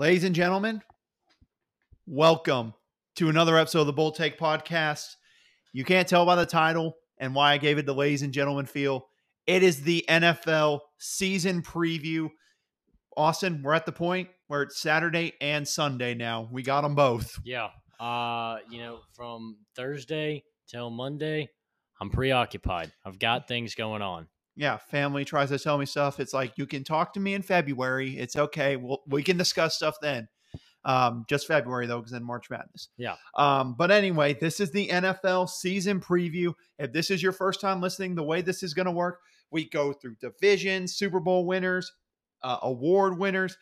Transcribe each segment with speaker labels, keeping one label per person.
Speaker 1: Ladies and gentlemen, welcome to another episode of the Bold Take Podcast. You can't tell by the title and why I gave it the ladies and gentlemen feel. It is the NFL season preview. Austin, we're at the point where it's Saturday and Sunday now. We got them both.
Speaker 2: Yeah. Uh, you know, from Thursday till Monday, I'm preoccupied. I've got things going on.
Speaker 1: Yeah, family tries to tell me stuff. It's like you can talk to me in February. It's okay. We'll, we can discuss stuff then. Um, just February though, because then March Madness.
Speaker 2: Yeah.
Speaker 1: Um, but anyway, this is the NFL season preview. If this is your first time listening, the way this is going to work, we go through divisions, Super Bowl winners, uh, award winners,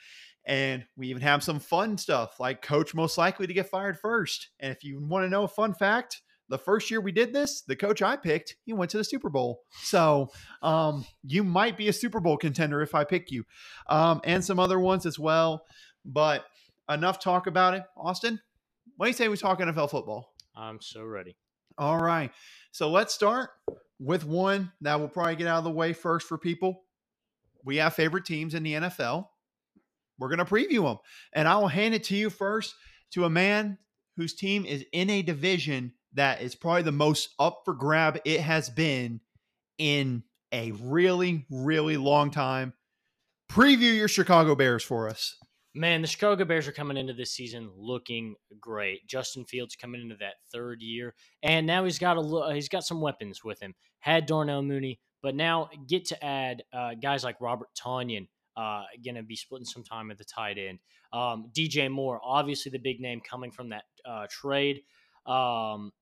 Speaker 1: and we even have some fun stuff like coach most likely to get fired first. And if you want to know a fun fact, the first year we did this, the coach I picked, he went to the Super Bowl. So um, you might be a Super Bowl contender if I pick you, um, and some other ones as well. But enough talk about it. Austin, what do you say we talk NFL football?
Speaker 2: I'm so ready.
Speaker 1: All right. So let's start with one that we'll probably get out of the way first for people. We have favorite teams in the NFL. We're going to preview them. And I will hand it to you first to a man whose team is in a division that is probably the most up for grab it has been in a really, really long time. Preview your Chicago Bears for us.
Speaker 2: Man, the Chicago Bears are coming into this season looking great. Justin Fields coming into that third year, and now he's got a he's got some weapons with him. Had Darnell Mooney, but now get to add uh, guys like Robert Tonyan, uh, going to be splitting some time at the tight end. Um, DJ Moore, obviously the big name coming from that uh, trade. Um,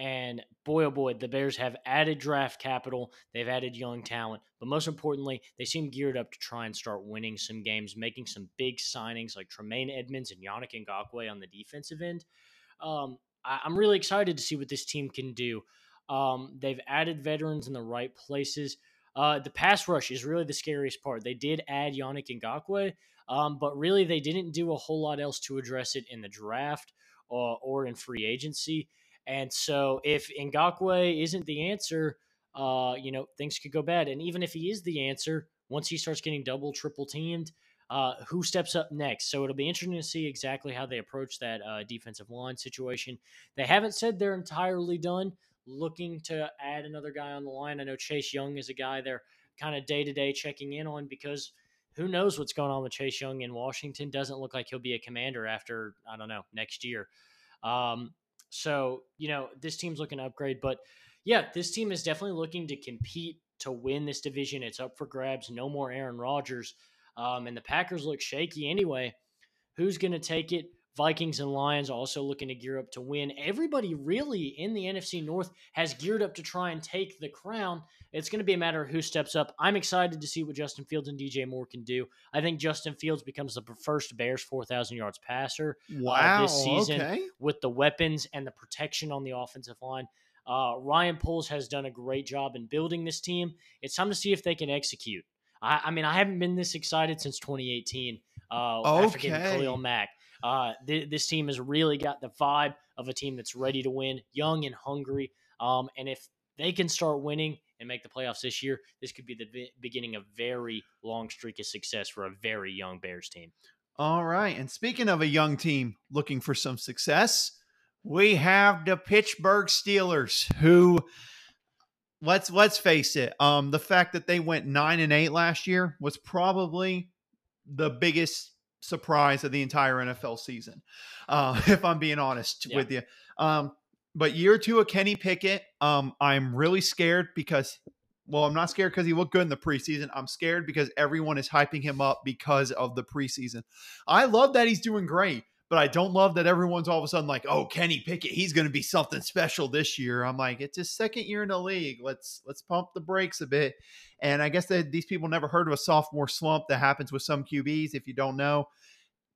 Speaker 2: and boy, oh boy, the Bears have added draft capital. They've added young talent. But most importantly, they seem geared up to try and start winning some games, making some big signings like Tremaine Edmunds and Yannick Ngakoue on the defensive end. Um, I, am really excited to see what this team can do. Um, they've added veterans in the right places. Uh, the pass rush is really the scariest part. They did add Yannick Ngakoue, um, but really they didn't do a whole lot else to address it in the draft or, uh, or in free agency. And so if Ngakoue isn't the answer, uh, you know, things could go bad. And even if he is the answer, once he starts getting double, triple teamed, uh, who steps up next? So it'll be interesting to see exactly how they approach that uh, defensive line situation. They haven't said they're entirely done. Looking to add another guy on the line. I know Chase Young is a guy they're kind of day to day checking in on because who knows what's going on with Chase Young in Washington? Doesn't look like he'll be a commander after I don't know next year. Um, so, you know, this team's looking to upgrade. But yeah, this team is definitely looking to compete to win this division. It's up for grabs. No more Aaron Rodgers. Um, and the Packers look shaky anyway. Who's going to take it? Vikings and Lions also looking to gear up to win. Everybody really in the NFC North has geared up to try and take the crown. It's going to be a matter of who steps up. I'm excited to see what Justin Fields and DJ Moore can do. I think Justin Fields becomes the first Bears 4,000 yards passer
Speaker 1: wow,
Speaker 2: uh, this season
Speaker 1: okay.
Speaker 2: with the weapons and the protection on the offensive line. Uh, Ryan Poles has done a great job in building this team. It's time to see if they can execute. I, I mean, I haven't been this excited since 2018 uh,
Speaker 1: okay.
Speaker 2: getting Khalil Mack. Uh, th- this team has really got the vibe of a team that's ready to win, young and hungry. Um, and if they can start winning and make the playoffs this year, this could be the v- beginning of very long streak of success for a very young Bears team.
Speaker 1: All right. And speaking of a young team looking for some success, we have the Pittsburgh Steelers who let's let's face it, um the fact that they went 9 and 8 last year was probably the biggest surprise of the entire NFL season, uh, if I'm being honest
Speaker 2: Yeah.
Speaker 1: with you. Um, but year two of Kenny Pickett, um, I'm really scared because, well, I'm not scared because he looked good in the preseason. I'm scared because everyone is hyping him up because of the preseason. I love that he's doing great, but I don't love that everyone's all of a sudden like, oh, Kenny Pickett, he's going to be something special this year. I'm like, it's his second year in the league. Let's let's pump the brakes a bit. And I guess that these people never heard of a sophomore slump that happens with some QBs. If you don't know,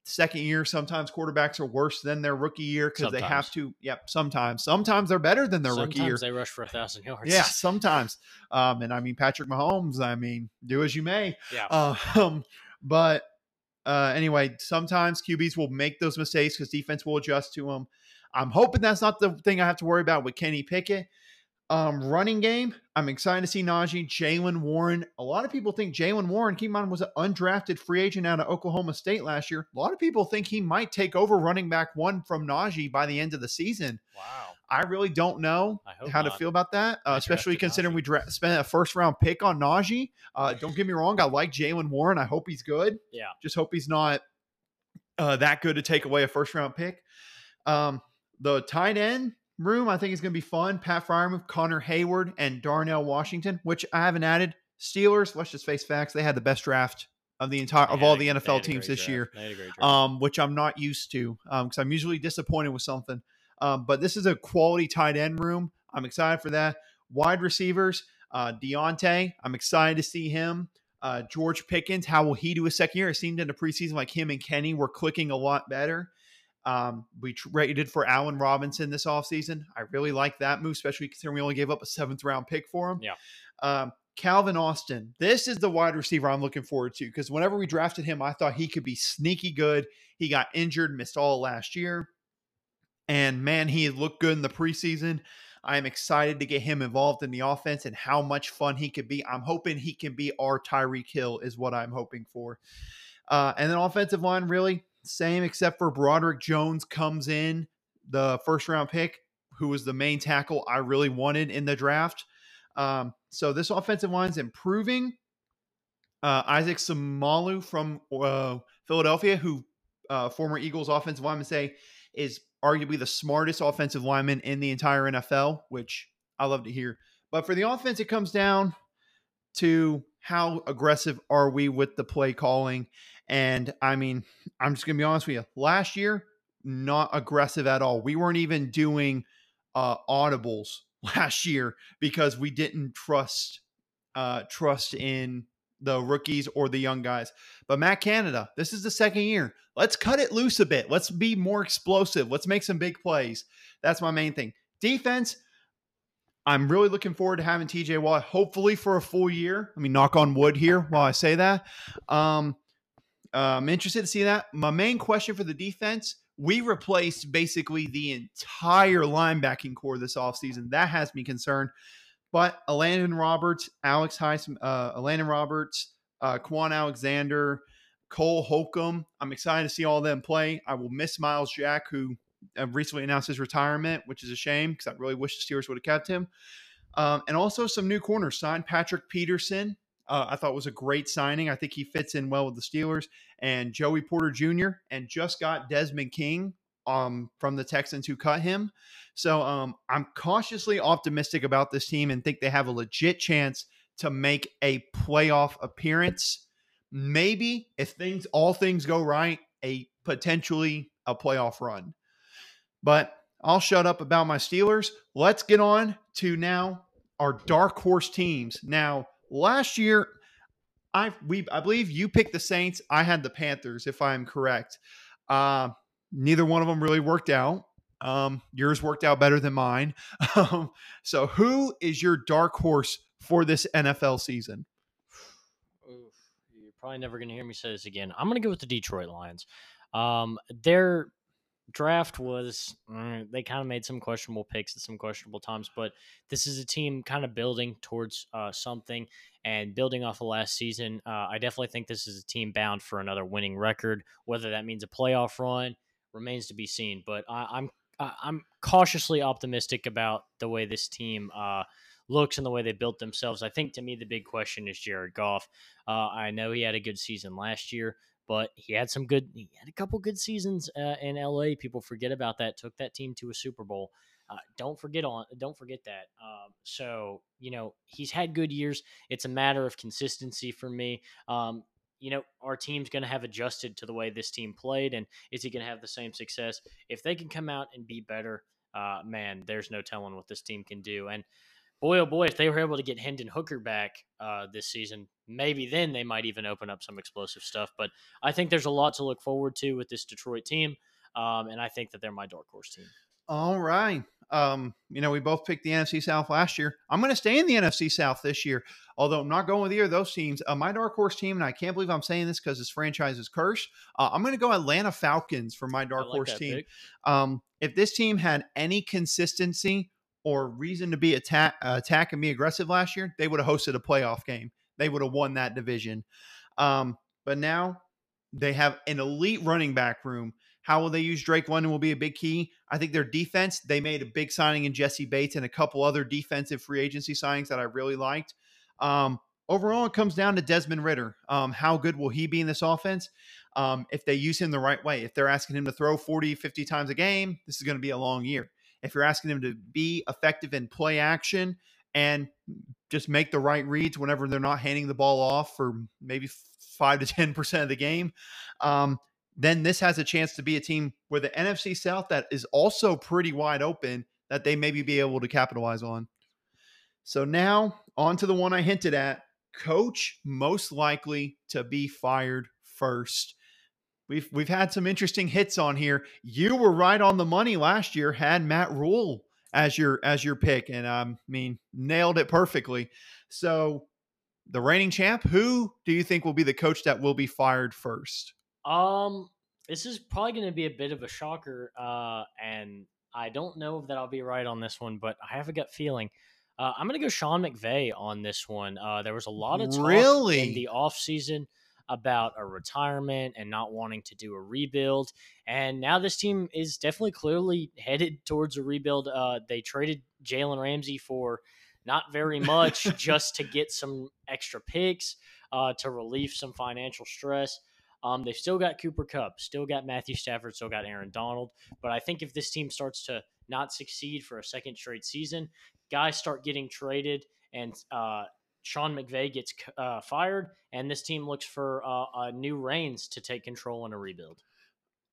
Speaker 1: second year sometimes quarterbacks are worse than their rookie year because they have to. Yep, sometimes. Sometimes they're better than their
Speaker 2: Sometimes
Speaker 1: rookie year.
Speaker 2: they rush for a thousand yards.
Speaker 1: Yeah, sometimes. Um, and I mean Patrick Mahomes. I mean, do as you may.
Speaker 2: yeah.
Speaker 1: Um, but uh, anyway, sometimes QBs will make those mistakes because defense will adjust to them. I'm hoping that's not the thing I have to worry about with Kenny Pickett. Um, running game, I'm excited to see Najee, Jaylen Warren. A lot of people think Jaylen Warren, keep in mind, was an undrafted free agent out of Oklahoma State last year. A lot of people think he might take over running back one from Najee by the end of the season.
Speaker 2: Wow.
Speaker 1: I really don't know how to feel about that, uh, especially considering
Speaker 2: Najee.
Speaker 1: we dra- spent a first round pick on Najee. Uh, don't get me wrong, I like Jaylen Warren. I hope he's good.
Speaker 2: Yeah.
Speaker 1: Just hope he's not uh, that good to take away a first round pick. Um, the tight end room, I think, is going to be fun. Pat Freiermuth, Connor Heyward, and Darnell Washington, which I haven't added. Steelers, let's just face facts, they had the best draft of the entire of all
Speaker 2: had
Speaker 1: the NFL teams this
Speaker 2: draft.
Speaker 1: year
Speaker 2: They had a great draft.
Speaker 1: um, which I'm not used to because I'm usually disappointed with something. Um, but this is a quality tight end room. I'm excited for that. Wide receivers, uh, Diontae, I'm excited to see him. Uh, George Pickens, how will he do his second year? It seemed in the preseason like him and Kenny were clicking a lot better. Um, we traded for Allen Robinson this offseason. I really like that move, especially considering we only gave up a seventh round pick for him.
Speaker 2: Yeah.
Speaker 1: Um, Calvin Austin. This is the wide receiver I'm looking forward to because whenever we drafted him, I thought he could be sneaky good. He got injured, missed all last year. And man, he looked good in the preseason. I am excited to get him involved in the offense and how much fun he could be. I'm hoping he can be our Tyreek Hill, is what I'm hoping for. Uh, and then offensive line, really same, except for Broderick Jones comes in, the first round pick, who was the main tackle I really wanted in the draft. Um, so this offensive line's improving. Uh, Isaac Seumalo from uh, Philadelphia, who uh, former Eagles offensive lineman say is arguably the smartest offensive lineman in the entire NFL, which I love to hear. But for the offense, it comes down to how aggressive are we with the play calling. And I mean, I'm just going to be honest with you. Last year, not aggressive at all. We weren't even doing uh, audibles last year because we didn't trust uh, trust in the rookies or the young guys. But Matt Canada, this is the second year. Let's cut it loose a bit. Let's be more explosive. Let's make some big plays. That's my main thing. Defense, I'm really looking forward to having TJ Watt, hopefully for a full year. Let me knock on wood here while I say that. Um, uh, I'm interested to see that. My main question for the defense we replaced basically the entire linebacking core this offseason. That has me concerned. But Landon Roberts, Alex Highsmith, uh, Roberts, uh, Kwon Alexander, Cole Holcomb. I'm excited to see all them play. I will miss Myles Jack, who recently announced his retirement, which is a shame because I really wish the Steelers would have kept him. Um, and also some new corners signed Patrick Peterson. Uh, I thought was a great signing. I think he fits in well with the Steelers and Joey Porter Jr. and just got Desmond King um, from the Texans who cut him. So um, I'm cautiously optimistic about this team and think they have a legit chance to make a playoff appearance. Maybe if things all things go right, a potentially a playoff run. But I'll shut up about my Steelers. Let's get on to now our dark horse teams. Now, last year, I we I believe you picked the Saints. I had the Panthers, if I'm correct. Uh, neither one of them really worked out. Um, yours worked out better than mine. Um, so, who is your dark horse for this NFL season?
Speaker 2: Oof, you're probably never going to hear me say this again. I'm going to go with the Detroit Lions. Um, their draft was mm, they kind of made some questionable picks at some questionable times, but this is a team kind of building towards uh, something and building off of last season. Uh, I definitely think this is a team bound for another winning record. Whether that means a playoff run remains to be seen, but I, I'm I'm cautiously optimistic about the way this team uh, looks and the way they built themselves. I think to me the big question is Jared Goff. Uh, I know he had a good season last year, but he had some good. He had a couple good seasons uh, in LA. People forget about that. Took that team to a Super Bowl. Uh, don't forget on. Don't forget that. Um, so you know he's had good years. It's a matter of consistency for me. Um, you know our team's going to have adjusted to the way this team played, and is he going to have the same success if they can come out and be better? Uh, man, there's no telling what this team can do. And boy, oh boy, if they were able to get Hendon Hooker back uh, this season, maybe then they might even open up some explosive stuff. But I think there's a lot to look forward to with this Detroit team, um, and I think that they're my dark horse team.
Speaker 1: All right. Um, you know, we both picked the NFC South last year. I'm going to stay in the NFC South this year, although I'm not going with either of those teams. Uh, my dark horse team, and I can't believe I'm saying this because this franchise is cursed. Uh, I'm going to go Atlanta Falcons for my dark
Speaker 2: like
Speaker 1: horse team. Um, if this team had any consistency or reason to be attack attack and be aggressive last year, they would have hosted a playoff game. They would have won that division. Um, but now they have an elite running back room. How will they use Drake London will be a big key. I think their defense, they made a big signing in Jessie Bates and a couple other defensive free agency signings that I really liked. Um, overall, it comes down to Desmond Ridder. Um, how good will he be in this offense? Um, if they use him the right way, if they're asking him to throw 40, 50 times a game, this is going to be a long year. If you're asking them to be effective in play action and just make the right reads whenever they're not handing the ball off for maybe five to 10% of the game, um, then this has a chance to be a team where the NFC South that is also pretty wide open that they maybe be able to capitalize on. So now on to the one I hinted at coach most likely to be fired first. We've we've had some interesting hits on here. You were right on the money last year, had Matt Rhule as your as your pick, and um, I mean nailed it perfectly. So the reigning champ, who do you think will be the coach that will be fired first?
Speaker 2: Um, this is probably going to be a bit of a shocker, uh, and I don't know that I'll be right on this one, but I have a gut feeling. Uh, I'm going to go Sean McVay on this one. Uh, there was a lot of talk
Speaker 1: Really?
Speaker 2: in the offseason about a retirement and not wanting to do a rebuild. And now this team is definitely clearly headed towards a rebuild. Uh, they traded Jalen Ramsey for not very much just to get some extra picks uh, to relieve some financial stress. Um, they've still got Cooper Kupp, still got Matthew Stafford, still got Aaron Donald. But I think if this team starts to not succeed for a second straight season, guys start getting traded and uh, Sean McVay gets uh, fired, and this team looks for uh, a new reins to take control in a rebuild.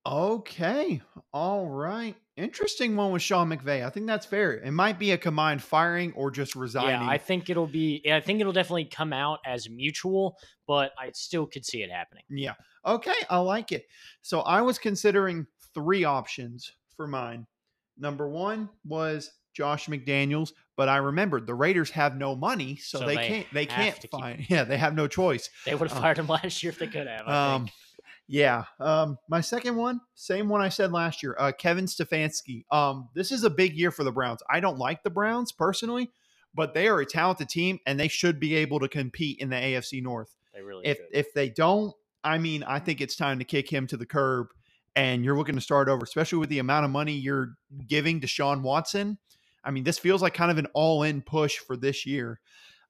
Speaker 1: Okay. All right. Interesting one with Sean McVay. I think that's fair. It might be a combined firing or just resigning.
Speaker 2: Yeah, I think it'll be. I think it'll definitely come out as mutual, but I still could see it happening.
Speaker 1: Yeah. Okay. I like it. So I was considering three options for mine. Number one was Josh McDaniels, but I remembered the Raiders have no money, so,
Speaker 2: So
Speaker 1: they,
Speaker 2: they
Speaker 1: can't. They can't
Speaker 2: to keep
Speaker 1: find. Yeah, they have no choice.
Speaker 2: They would have
Speaker 1: Um,
Speaker 2: fired him last year if they could have. I
Speaker 1: Um,
Speaker 2: think.
Speaker 1: yeah. Um, my second one, same one I said last year. Uh, Kevin Stefanski. Um, this is a big year for the Browns. I don't like the Browns personally, but they are a talented team and they should be able to compete in the AFC North.
Speaker 2: They really
Speaker 1: If
Speaker 2: should.
Speaker 1: if they don't, I mean, I think it's time to kick him to the curb and you're looking to start over, especially with the amount of money you're giving to Sean Watson. I mean, this feels like kind of an all-in push for this year.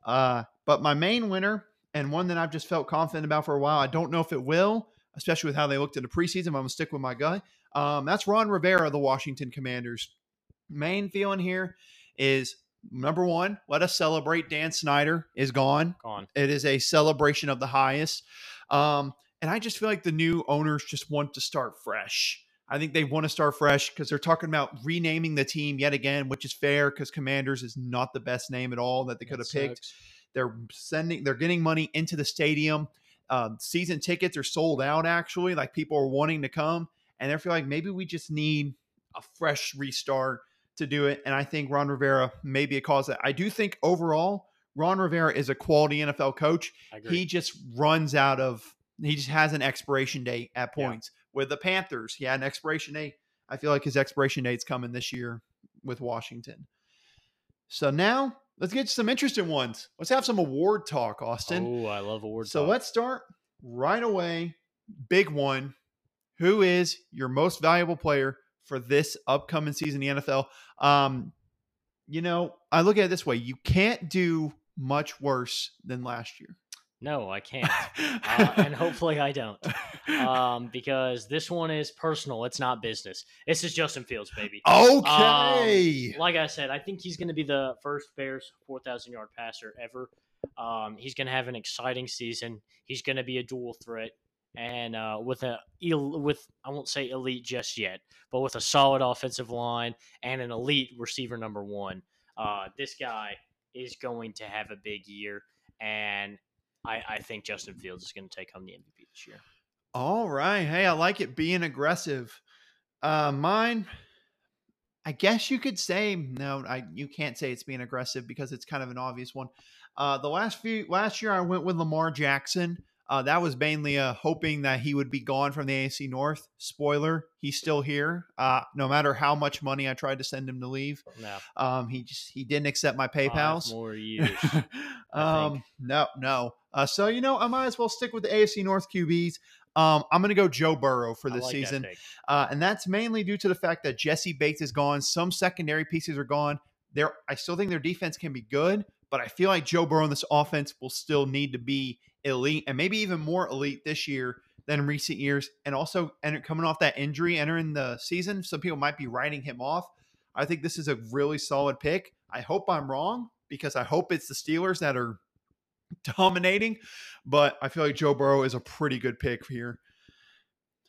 Speaker 1: Uh, but my main winner and one that I've just felt confident about for a while, I don't know if it will, especially with how they looked in the preseason. But I'm gonna stick with my gut. Um, that's Ron Rivera, the Washington Commanders. Main feeling here is number one, let us celebrate Dan Snyder is gone.
Speaker 2: Gone.
Speaker 1: It is a celebration of the highest. Um, and I just feel like the new owners just want to start fresh. I think they want to start fresh because they're talking about renaming the team yet again, which is fair because Commanders is not the best name at all that they could have picked.
Speaker 2: sucks.
Speaker 1: They're sending, they're getting money into the stadium. Um, season tickets are sold out. Actually, like people are wanting to come, and they feel like maybe we just need a fresh restart to do it. And I think Ron Rivera may be a cause that I do think overall Ron Rivera is a quality NFL coach. He just runs out of. He just has an expiration date at
Speaker 2: Yeah.
Speaker 1: With the Panthers, he had an expiration date. I feel like his expiration date's coming this year with Washington. So now let's get some interesting ones. Let's have some award talk, Austin.
Speaker 2: Oh, I love award. Talk.
Speaker 1: So
Speaker 2: talk.
Speaker 1: let's start right away. Big one. Who is your most valuable player for this upcoming season in the NFL? Um, you know, I look at it this way: you can't do much worse than last year.
Speaker 2: No, I can't. uh, and hopefully I don't. Um, because this one is personal. It's not business. This is Justin Fields, baby.
Speaker 1: okay.
Speaker 2: Like I said, I think he's going to be the first Bears 4,000 yard passer ever. Um, he's going to have an exciting season. He's going to be a dual threat. And uh, with a with I won't say elite just yet, but with a solid offensive line and an elite receiver number one, uh, this guy is going to have a big year. And I, I think Justin Fields is going to take home the MVP this year.
Speaker 1: All right. Hey, I like it being aggressive. Uh, mine, I guess you could say no. I you can't say it's being aggressive because it's kind of an obvious one. Uh, the last few last year, I went with Lamar Jackson. Uh, that was mainly uh, hoping that he would be gone from the AFC North. Spoiler: he's still here. Uh, no matter how much money I tried to send him to leave,
Speaker 2: No,
Speaker 1: um, he just he didn't accept my PayPal's.
Speaker 2: Five more years.
Speaker 1: Um, no, no. Uh, so you know, I might as well stick with the AFC North QBs. Um, I'm going to go Joe Burrow for this
Speaker 2: like
Speaker 1: season, uh, and that's mainly due to the fact that Jessie Bates is gone. Some secondary pieces are gone. There, I still think their defense can be good, but I feel like Joe Burrow in this offense will still need to be elite, and maybe even more elite this year than in recent years. And also, and coming off that injury, entering the season, some people might be writing him off. I think this is a really solid pick. I hope I'm wrong because I hope it's the Steelers that are dominating, but I feel like Joe Burrow is a pretty good pick here.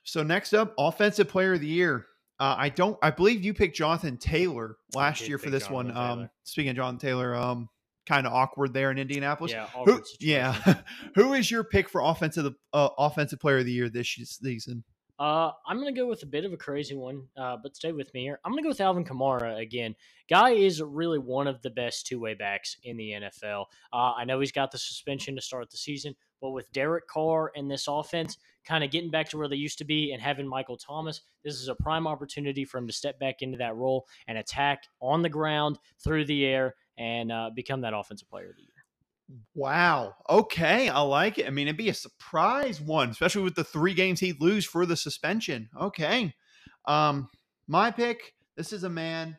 Speaker 1: So next up, offensive player of the year. Uh, I don't. I believe you picked Jonathan Taylor last year for this one. Um, speaking of Jonathan Taylor, um, kind of awkward there in Indianapolis.
Speaker 2: Yeah,
Speaker 1: Who, yeah. Who is your pick for offensive uh, offensive player of the year this season?
Speaker 2: Uh, I'm gonna go with a bit of a crazy one, uh, but stay with me here. I'm gonna go with Alvin Kamara again. Guy is really one of the best two way backs in the NFL. Uh, I know he's got the suspension to start the season, but with Derek Carr and this offense kind of getting back to where they used to be and having Michael Thomas, this is a prime opportunity for him to step back into that role and attack on the ground, through the air, and uh, become that offensive player of the year.
Speaker 1: Wow. Okay, I like it. I mean, it'd be a surprise one, especially with the three games he'd lose for the suspension. Okay. Um, my pick. This is a man.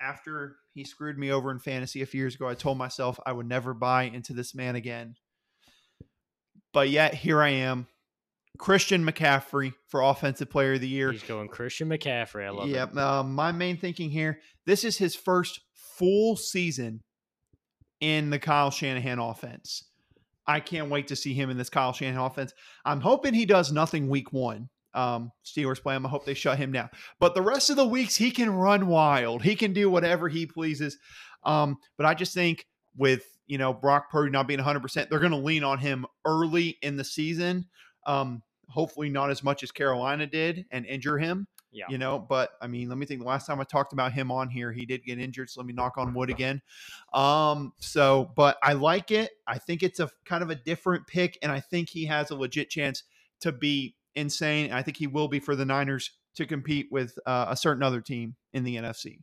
Speaker 1: After he screwed me over in fantasy a few years ago, I told myself I would never buy into this man again. But yet here I am, Christian McCaffrey for Offensive Player of the Year.
Speaker 2: He's going Christian McCaffrey. I love
Speaker 1: Yep.
Speaker 2: it.
Speaker 1: Um, my main thinking here this is his first full season in the Kyle Shanahan offense. I can't wait to see him in this Kyle Shanahan offense. I'm hoping he does nothing week one. Um, Steelers play him. I hope they shut him down. But the rest of the weeks, he can run wild. He can do whatever he pleases. Um, but I just think with you know Brock Purdy not being 100, percent they're going to lean on him early in the season. Um, hopefully not as much as Carolina did and injure him
Speaker 2: Yeah.
Speaker 1: you know but i mean let me think the last time i talked about him on here he did get injured so let me knock on wood again. Um so but i like it. I think it's a kind of a different pick and i think he has a legit chance to be insane. I think he will be for the niners to compete with uh, a certain other team in the nfc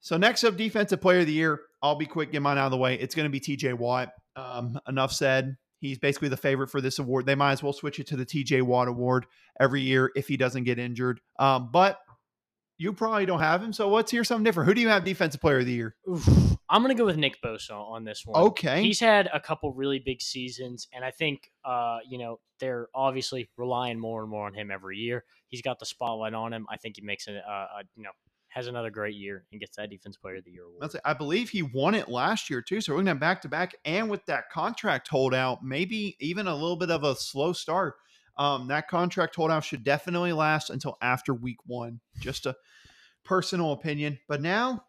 Speaker 1: so next up defensive player of the year. I'll be quick get mine out of the way. It's going to be tj watt. Um, enough said he's basically the favorite for this award they might as well switch it to the tj watt award every year if he doesn't get injured. Um, but you probably don't have him, so let's hear something different. Who do you have defensive player of the year?
Speaker 2: Oof. I'm gonna go with Nick Bosa on this one.
Speaker 1: Okay.
Speaker 2: He's had a couple really big seasons, and I think uh, you know they're obviously relying more and more on him every year. He's got the spotlight on him. I think he makes a, a, a you know has another great year and gets that Defense Player of the Year award.
Speaker 1: I believe he won it last year too. So we're looking at back to back, and with that contract holdout, maybe even a little bit of a slow start. Um, that contract holdout should definitely last until after week one. Just a personal opinion. But now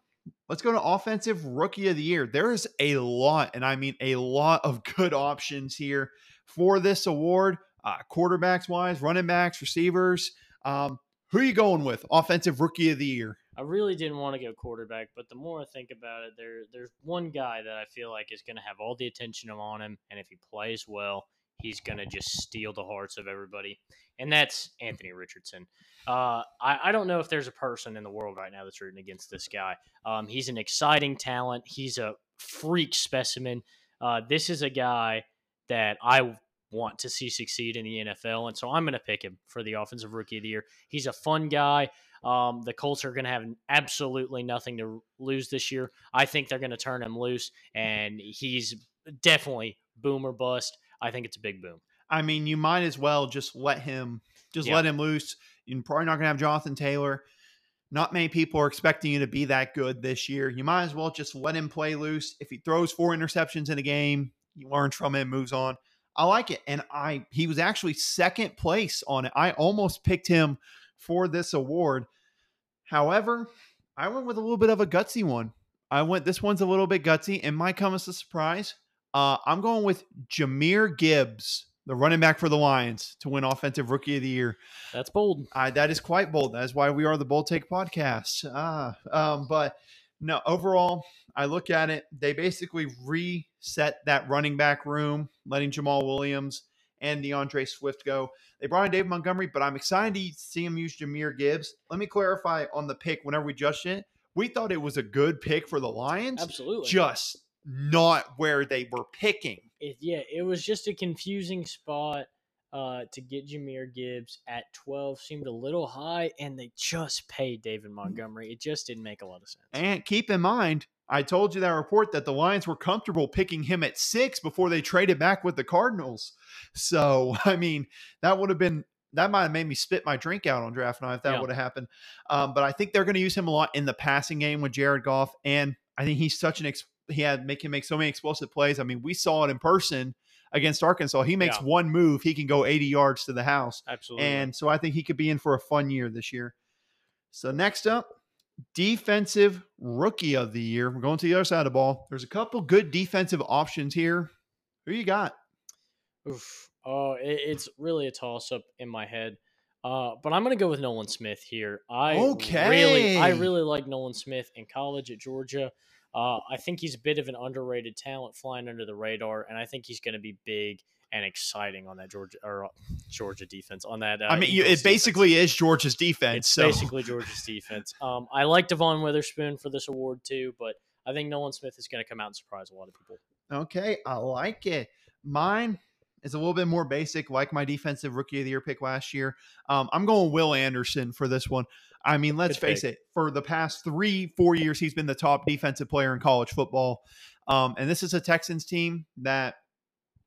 Speaker 1: let's go to offensive rookie of the year. There is a lot, and I mean a lot of good options here for this award. Uh, quarterbacks wise, running backs, receivers. Um, who are you going with? Offensive rookie of the year.
Speaker 2: I really didn't want to go quarterback, but the more I think about it, there there's one guy that I feel like is going to have all the attention on him, and if he plays well, he's going to just steal the hearts of everybody, and that's Anthony Richardson. Uh, I, I don't know if there's a person in the world right now that's rooting against this guy. Um, he's an exciting talent. He's a freak specimen. Uh, this is a guy that I want to see succeed in the NFL, and so I'm going to pick him for the Offensive Rookie of the Year. He's a fun guy. Um, the Colts are going to have absolutely nothing to lose this year. I think they're going to turn him loose, and he's definitely boom or bust. I think it's a big boom.
Speaker 1: I mean, you might as well just let him just
Speaker 2: Yeah.
Speaker 1: let him loose. You're probably not going to have Jonathan Taylor. Not many people are expecting you to be that good this year. You might as well just let him play loose. If he throws four interceptions in a game, he learns from it, moves on. I like it, and I he was actually second place on it. I almost picked him for this award. However, I went with a little bit of a gutsy one. I went this one's a little bit gutsy and might come as a surprise. Uh, I'm going with Jahmyr Gibbs, the running back for the Lions, to win Offensive Rookie of the Year.
Speaker 2: That's bold.
Speaker 1: I, that is quite bold. That is why we are the Bold Take Podcast. Ah, um, but no, overall, I look at it. They basically reset that running back room, letting Jamaal Williams and D'Andre Swift go. They brought in David Montgomery, but I'm excited to see him use Jahmyr Gibbs. Let me clarify on the pick. Whenever we judged it, we thought it was a good pick for the Lions,
Speaker 2: Absolutely.
Speaker 1: just not where they were picking.
Speaker 2: it, yeah, it was just a confusing spot uh, to get Jahmyr Gibbs at 12. Seemed a little high, and they just paid David Montgomery. It just didn't make a lot of sense.
Speaker 1: And keep in mind, I told you that report that the Lions were comfortable picking him at six before they traded back with the Cardinals. So, I mean, that would have been that might have made me spit my drink out on draft night if that
Speaker 2: Yeah.
Speaker 1: would have happened. Um, but I think they're going to use him a lot in the passing game with Jared Goff, and I think he's such an ex- he had make him make so many explosive plays. I mean, we saw it in person against Arkansas. He makes
Speaker 2: Yeah.
Speaker 1: one move, he can go 80 yards to the house.
Speaker 2: Absolutely.
Speaker 1: And so I think he could be in for a fun year this year. So next up, defensive rookie of the year. We're going to the other side of the ball. There's a couple good defensive options here. Who you got?
Speaker 2: Oof. Oh, it, it's really a toss up in my head. Uh, but I'm gonna go with Nolan Smith here. I really, I really like Nolan Smith in college at Georgia. Uh, I think he's a bit of an underrated talent, flying under the radar, and I think he's going to be big and exciting on that Georgia or uh, Georgia defense. On that, uh,
Speaker 1: I mean, you, it basically is Georgia's
Speaker 2: defense.
Speaker 1: defense.
Speaker 2: it's
Speaker 1: so
Speaker 2: basically Georgia's defense. Um, I like Devon Witherspoon for this award too, but I think Nolan Smith is going to come out and surprise a lot of people.
Speaker 1: okay, I like it. Mine is a little bit more basic, like my defensive rookie of the year pick last year. Um, I'm going Will Anderson for this one. I mean, let's
Speaker 2: Good
Speaker 1: face it, for the past three, four years, he's been the top defensive player in college football. Um, and this is a Texans team that,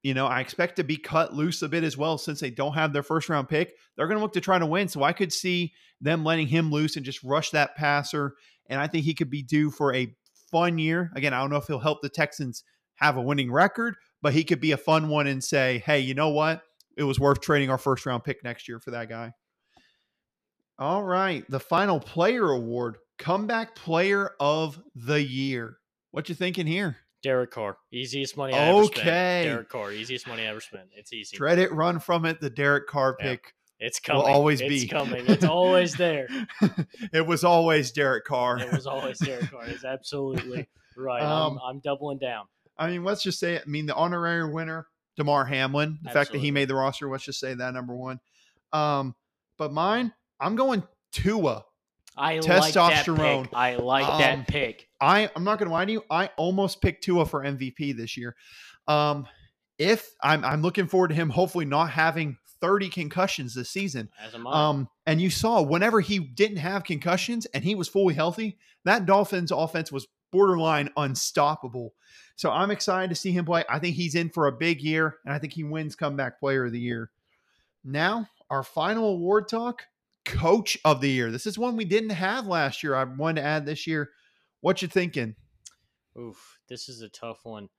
Speaker 1: you know, I expect to be cut loose a bit as well since they don't have their first round pick. They're going to look to try to win. So I could see them letting him loose and just rush that passer. And I think he could be due for a fun year. Again, I don't know if he'll help the Texans have a winning record, but he could be a fun one and say, hey, you know what? It was worth trading our first round pick next year for that guy. All right. The final player award, comeback player of the year. What you thinking here?
Speaker 2: Derek Carr, easiest money I ever spent.
Speaker 1: Okay.
Speaker 2: Derek Carr, easiest money I ever spent. It's easy.
Speaker 1: Tread it, run from it. The Derek Carr
Speaker 2: Yeah.
Speaker 1: pick
Speaker 2: It's
Speaker 1: will
Speaker 2: coming.
Speaker 1: always
Speaker 2: it's
Speaker 1: be
Speaker 2: coming. It's always there.
Speaker 1: it was always Derek Carr.
Speaker 2: It was always Derek Carr. It's absolutely right.
Speaker 1: Um,
Speaker 2: I'm, I'm doubling down.
Speaker 1: I mean, let's just say it. I mean, the honorary winner, Damar Hamlin. The fact that he made the roster, let's just say that number one. Um, but mine, I'm going Tua.
Speaker 2: I like that
Speaker 1: testosterone.
Speaker 2: pick. I like
Speaker 1: Um,
Speaker 2: that pick.
Speaker 1: I I'm not gonna lie to you. I almost picked Tua for MVP this year. Um, if I'm I'm looking forward to him hopefully not having 30 concussions this season.
Speaker 2: As a I.
Speaker 1: Um, and you saw whenever he didn't have concussions and he was fully healthy, that Dolphins offense was borderline unstoppable. So I'm excited to see him play. I think he's in for a big year, and I think he wins comeback player of the year. Now, our final award talk, coach of the year. This is one we didn't have last year. I wanted to add this year. What you thinking?
Speaker 2: Oof, this is a tough one.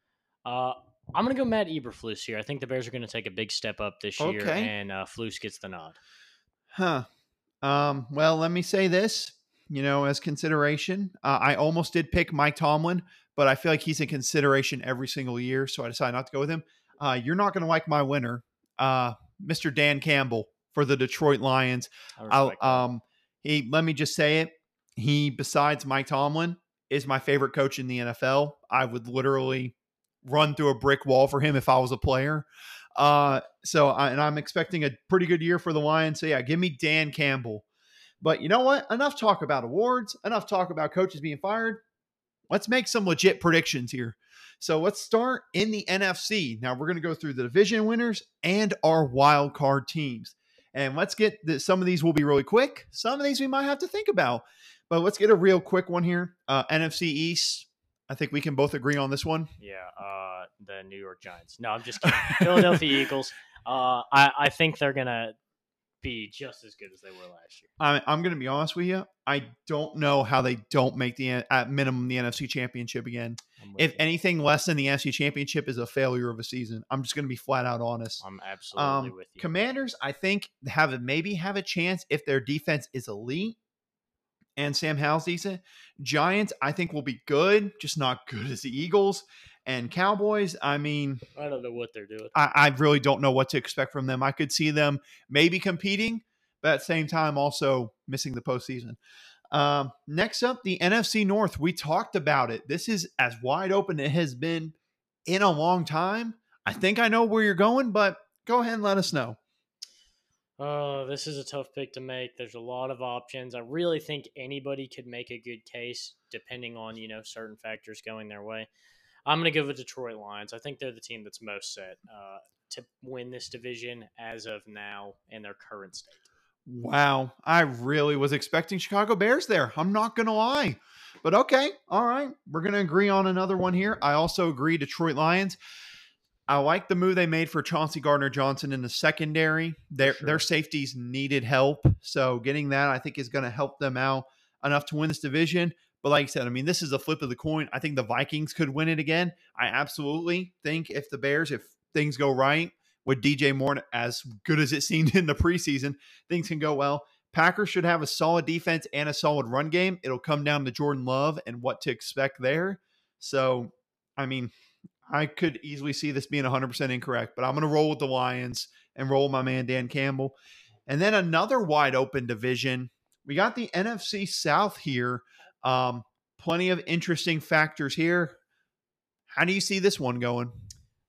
Speaker 2: Uh, I'm gonna go Matt Eberflus here. I think the Bears are gonna take a big step up this year,
Speaker 1: Okay.
Speaker 2: and uh, Flus gets the nod.
Speaker 1: Huh. Um, well, let me say this, you know, as consideration. Uh, I almost did pick Mike Tomlin, but I feel like he's in consideration every single year, so I decided not to go with him. Uh, you're not going to like my winner, uh, Mr. Dan Campbell for the Detroit Lions.
Speaker 2: I
Speaker 1: um, he let me just say it. He, besides Mike Tomlin, is my favorite coach in the NFL. I would literally run through a brick wall for him if I was a player. Uh, so I, and I'm expecting a pretty good year for the Lions. So yeah, give me Dan Campbell. But you know what? Enough talk about awards. Enough talk about coaches being fired. Let's make some legit predictions here. So let's start in the NFC. Now we're going to go through the division winners and our wild card teams. And let's get the, some of these will be really quick. Some of these we might have to think about. But let's get a real quick one here. Uh, NFC East. I think we can both agree on this one.
Speaker 2: Yeah, uh, the New York Giants. No, I'm just kidding. Philadelphia Eagles. Uh, I, I think they're gonna be just as good as they were last year.
Speaker 1: I, I'm going to be honest with you. I don't know how they don't make the at minimum the NFC Championship again. If
Speaker 2: you.
Speaker 1: anything less than the NFC Championship is a failure of a season, I'm just going to be flat out honest.
Speaker 2: I'm absolutely
Speaker 1: Um,
Speaker 2: with you.
Speaker 1: Commanders, I think have a, maybe have a chance if their defense is elite and Sam Howell's decent. Giants, I think will be good, just not good as the Eagles. And Cowboys, I mean,
Speaker 2: I don't know what they're doing.
Speaker 1: I, I really don't know what to expect from them. I could see them maybe competing, but at the same time also missing the postseason. Um, next up, the NFC North. We talked about it. This is as wide open as it has been in a long time. I think I know where you're going, but Go ahead and let us know.
Speaker 2: Oh, this is a tough pick to make. There's a lot of options. I really think anybody could make a good case depending on, you know, certain factors going their way. I'm going to go with Detroit Lions. I think they're the team that's most set uh, to win this division as of now in their current state.
Speaker 1: Wow. I really was expecting Chicago Bears there. I'm not going to lie. But okay. All right. We're going to agree on another one here. I also agree Detroit Lions. I like the move they made for Chauncey Gardner Johnson in the secondary. Their
Speaker 2: Sure.
Speaker 1: their safeties needed help, so getting that I think is going to help them out enough to win this division. But like I said, I mean, this is a flip of the coin. I think the Vikings could win it again. I absolutely think if the Bears, if things go right with DJ Moore as good as it seemed in the preseason, things can go well. Packers should have a solid defense and a solid run game. It'll come down to Jordan Love and what to expect there. So, I mean, I could easily see this being 100% incorrect, but I'm going to roll with the Lions and roll my man Dan Campbell. And then another wide open division. We got the NFC South here. Um, plenty of interesting factors here. How do you see this one going?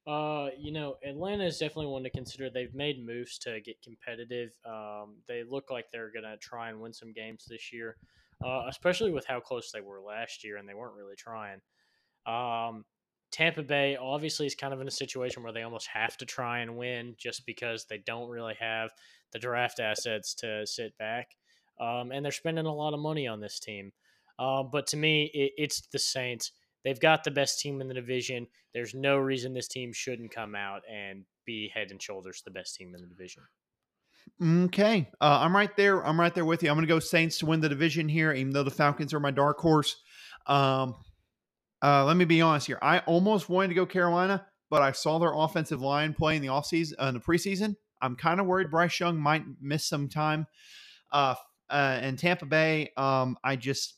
Speaker 2: Uh, you know, Atlanta is definitely one to consider. They've made moves to get competitive. Um, they look like they're gonna try and win some games this year, uh, especially with how close they were last year, and they weren't really trying. Um, Tampa Bay obviously is kind of in a situation where they almost have to try and win just because they don't really have the draft assets to sit back, um, and they're spending a lot of money on this team. Uh, but to me, it, it's the Saints. They've got the best team in the division. There's no reason this team shouldn't come out and be head and shoulders the best team in the division.
Speaker 1: Okay, uh, I'm right there. I'm right there with you. I'm going to go Saints to win the division here, even though the Falcons are my dark horse. Um, uh, let me be honest here. I almost wanted to go Carolina, but I saw their offensive line play in the offseason, uh, in the preseason. I'm kind of worried Bryce Young might miss some time. Uh, uh, and Tampa Bay, um, I just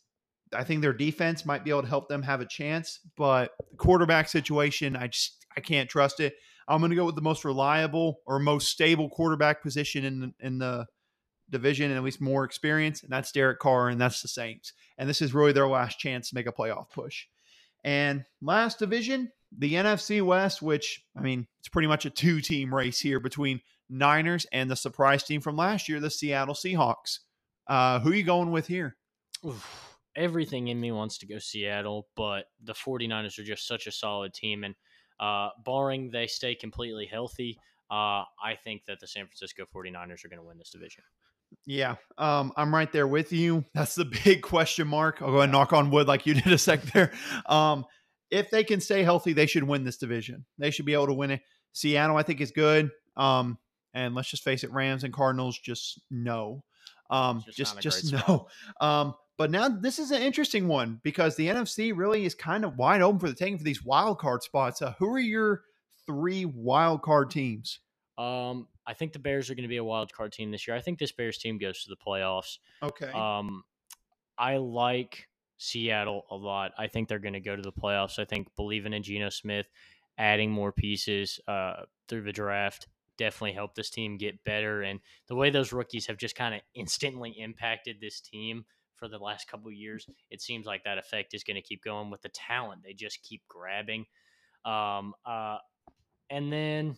Speaker 1: I think their defense might be able to help them have a chance, but the quarterback situation, I just I can't trust it. I'm going to go with the most reliable or most stable quarterback position in in the division and at least more experience, and that's Derek Carr, and that's the Saints. And this is really their last chance to make a playoff push. And last division, the NFC West, which I mean, it's pretty much a two-team race here between Niners and the surprise team from last year, the Seattle Seahawks. Uh, who are you going with here?
Speaker 2: Oof. Everything in me wants to go Seattle, but the 49ers are just such a solid team. And uh, barring they stay completely healthy, uh, I think that the San Francisco 49ers are going to win this division.
Speaker 1: Yeah, um, I'm right there with you. That's the big question mark. I'll go ahead and knock on wood like you did a sec there. Um, if they can stay healthy, they should win this division. They should be able to win it. Seattle, I think, is good. Um, and let's just face it, Rams and Cardinals, just no. Um, just
Speaker 2: just
Speaker 1: just,
Speaker 2: not a great
Speaker 1: no. Um, but now this is an interesting one because the NFC really is kind of wide open for the taking for these wild card spots. Uh, who are your three wild card teams?
Speaker 2: Um, I think the Bears are going to be a wild card team this year. I think this Bears team goes to the playoffs.
Speaker 1: Okay.
Speaker 2: Um, I like Seattle a lot. I think they're going to go to the playoffs. I think believing in Geno Smith, adding more pieces uh, through the draft definitely helped this team get better. And the way those rookies have just kind of instantly impacted this team for the last couple of years, it seems like that effect is going to keep going with the talent. They just keep grabbing. Um, uh, and then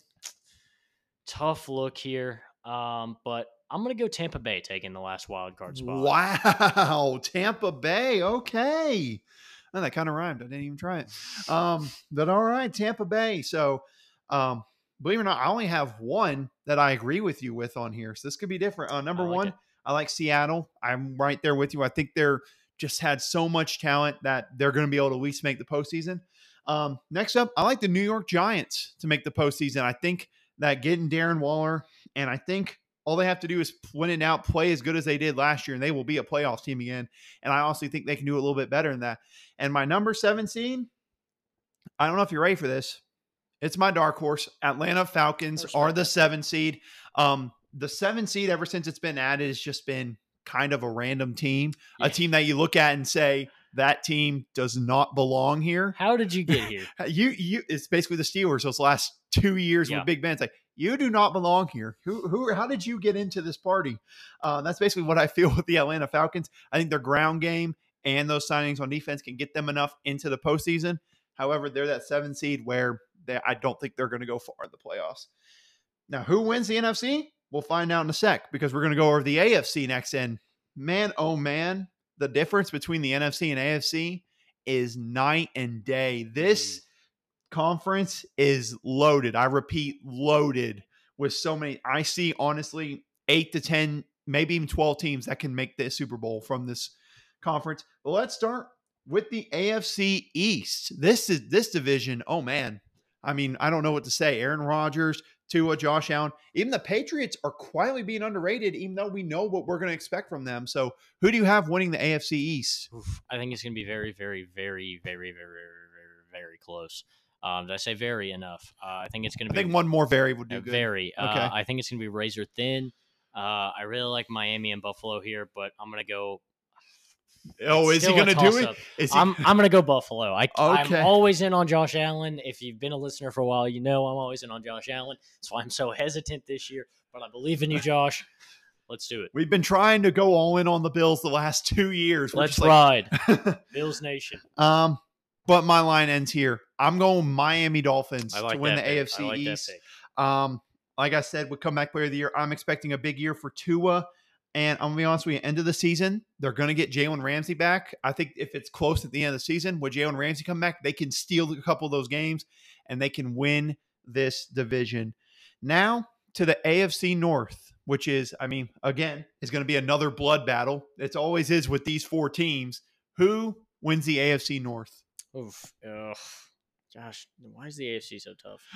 Speaker 2: tough look here. Um, but I'm gonna go Tampa Bay taking the last wild card spot.
Speaker 1: Wow, Tampa Bay. Okay, oh, that kind of rhymed. I didn't even try it. Um, but all right, Tampa Bay. So, um, believe it or not, I only have one that I agree with you with on here. So this could be different. Uh, number
Speaker 2: like
Speaker 1: one,
Speaker 2: it.
Speaker 1: I like Seattle. I'm right there with you. I think they're just had so much talent that they're going to be able to at least make the postseason. Um, next up, I like the New York Giants to make the postseason. I think that getting Darren Waller, and I think all they have to do is win it out, play as good as they did last year, and they will be a playoffs team again. And I also think they can do a little bit better than that. And my number 17, I don't know if you're ready for this. It's my dark horse. Atlanta Falcons are the seven seed. Um, the seven seed, ever since it's been added, has just been kind of a random team,
Speaker 2: Yeah.
Speaker 1: a team that you look at and say that team does not belong here.
Speaker 2: How did you get here?
Speaker 1: You, you, it's basically the Steelers those last two years
Speaker 2: Yeah.
Speaker 1: with Big Ben. It's like you do not belong here. Who, who, how did you get into this party? Uh, that's basically what I feel with the Atlanta Falcons. I think their ground game and those signings on defense can get them enough into the postseason. However, they're that seven seed where they, I don't think they're going to go far in the playoffs. Now, who wins the NFC? We'll find out in a sec because we're going to go over the AFC next. And man, oh man, the difference between the NFC and AFC is night and day. This mm. conference is loaded. I repeat, loaded with so many. I see honestly eight to 10, maybe even 12 teams that can make the Super Bowl from this conference. But let's start with the AFC East. This is this division. Oh man. I mean, I don't know what to say. Aaron Rodgers, Tua, Josh Allen, even the Patriots are quietly being underrated, even though we know what we're going to expect from them. So, who do you have winning the AFC East?
Speaker 2: Oof, I think it's going to be very, very, very, very, very, very, very, very close. Um, did I say very enough? Uh, I think it's going to be.
Speaker 1: I think one more very would do
Speaker 2: uh,
Speaker 1: good.
Speaker 2: very. Uh,
Speaker 1: Okay.
Speaker 2: I think it's going to be razor thin. Uh, I really like Miami and Buffalo here, but I'm going to go.
Speaker 1: Oh, is he going to do it? Is he?
Speaker 2: I'm I'm gonna go Buffalo. I
Speaker 1: Okay.
Speaker 2: I'm always in on Josh Allen. If you've been a listener for a while, you know I'm always in on Josh Allen. That's why I'm so hesitant this year. But I believe in you, Josh. Let's do it.
Speaker 1: We've been trying to go all in on the Bills the last two years. We're
Speaker 2: Let's
Speaker 1: like-
Speaker 2: ride, Bills Nation.
Speaker 1: um, but my line ends here. I'm going Miami Dolphins
Speaker 2: like
Speaker 1: to win the
Speaker 2: pick.
Speaker 1: AFC
Speaker 2: like
Speaker 1: East. Um, like I said, with comeback player of the year, I'm expecting a big year for Tua. And I'm gonna be honest with you, end of the season, they're gonna get Jalen Ramsey back. I think if it's close at the end of the season, with Jalen Ramsey come back, they can steal a couple of those games and they can win this division. Now to the AFC North, which is, I mean, again, is to be another blood battle. It always is with these four teams. Who wins the AFC North?
Speaker 2: Oof. Ugh. Gosh, why is the AFC so tough?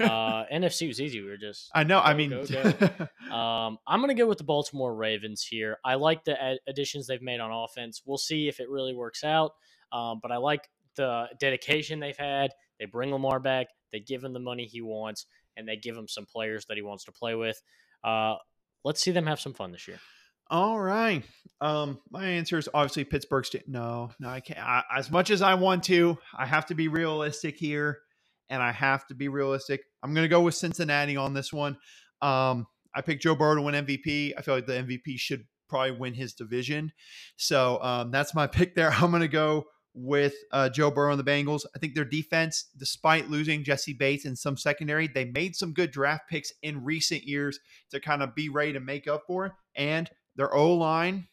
Speaker 2: Uh, NFC was easy. We were just.
Speaker 1: I know. I
Speaker 2: go,
Speaker 1: mean,
Speaker 2: go, Um, I'm going to go with the Baltimore Ravens here. I like the ad- additions they've made on offense. We'll see if it really works out. Um, but I like the dedication they've had. They bring Lamar back. They give him the money he wants, and they give him some players that he wants to play with. Uh, let's see them have some fun this year.
Speaker 1: All right. Um, my answer is obviously Pittsburgh State. No, no, I can't. I, as much as I want to, I have to be realistic here, and I have to be realistic. I'm going to go with Cincinnati on this one. Um, I picked Joe Burrow to win MVP. I feel like the MVP should probably win his division, so um, that's my pick there. I'm going to go with uh, Joe Burrow and the Bengals. I think their defense, despite losing Jessie Bates and some secondary, they made some good draft picks in recent years to kind of be ready to make up for it, and their O line,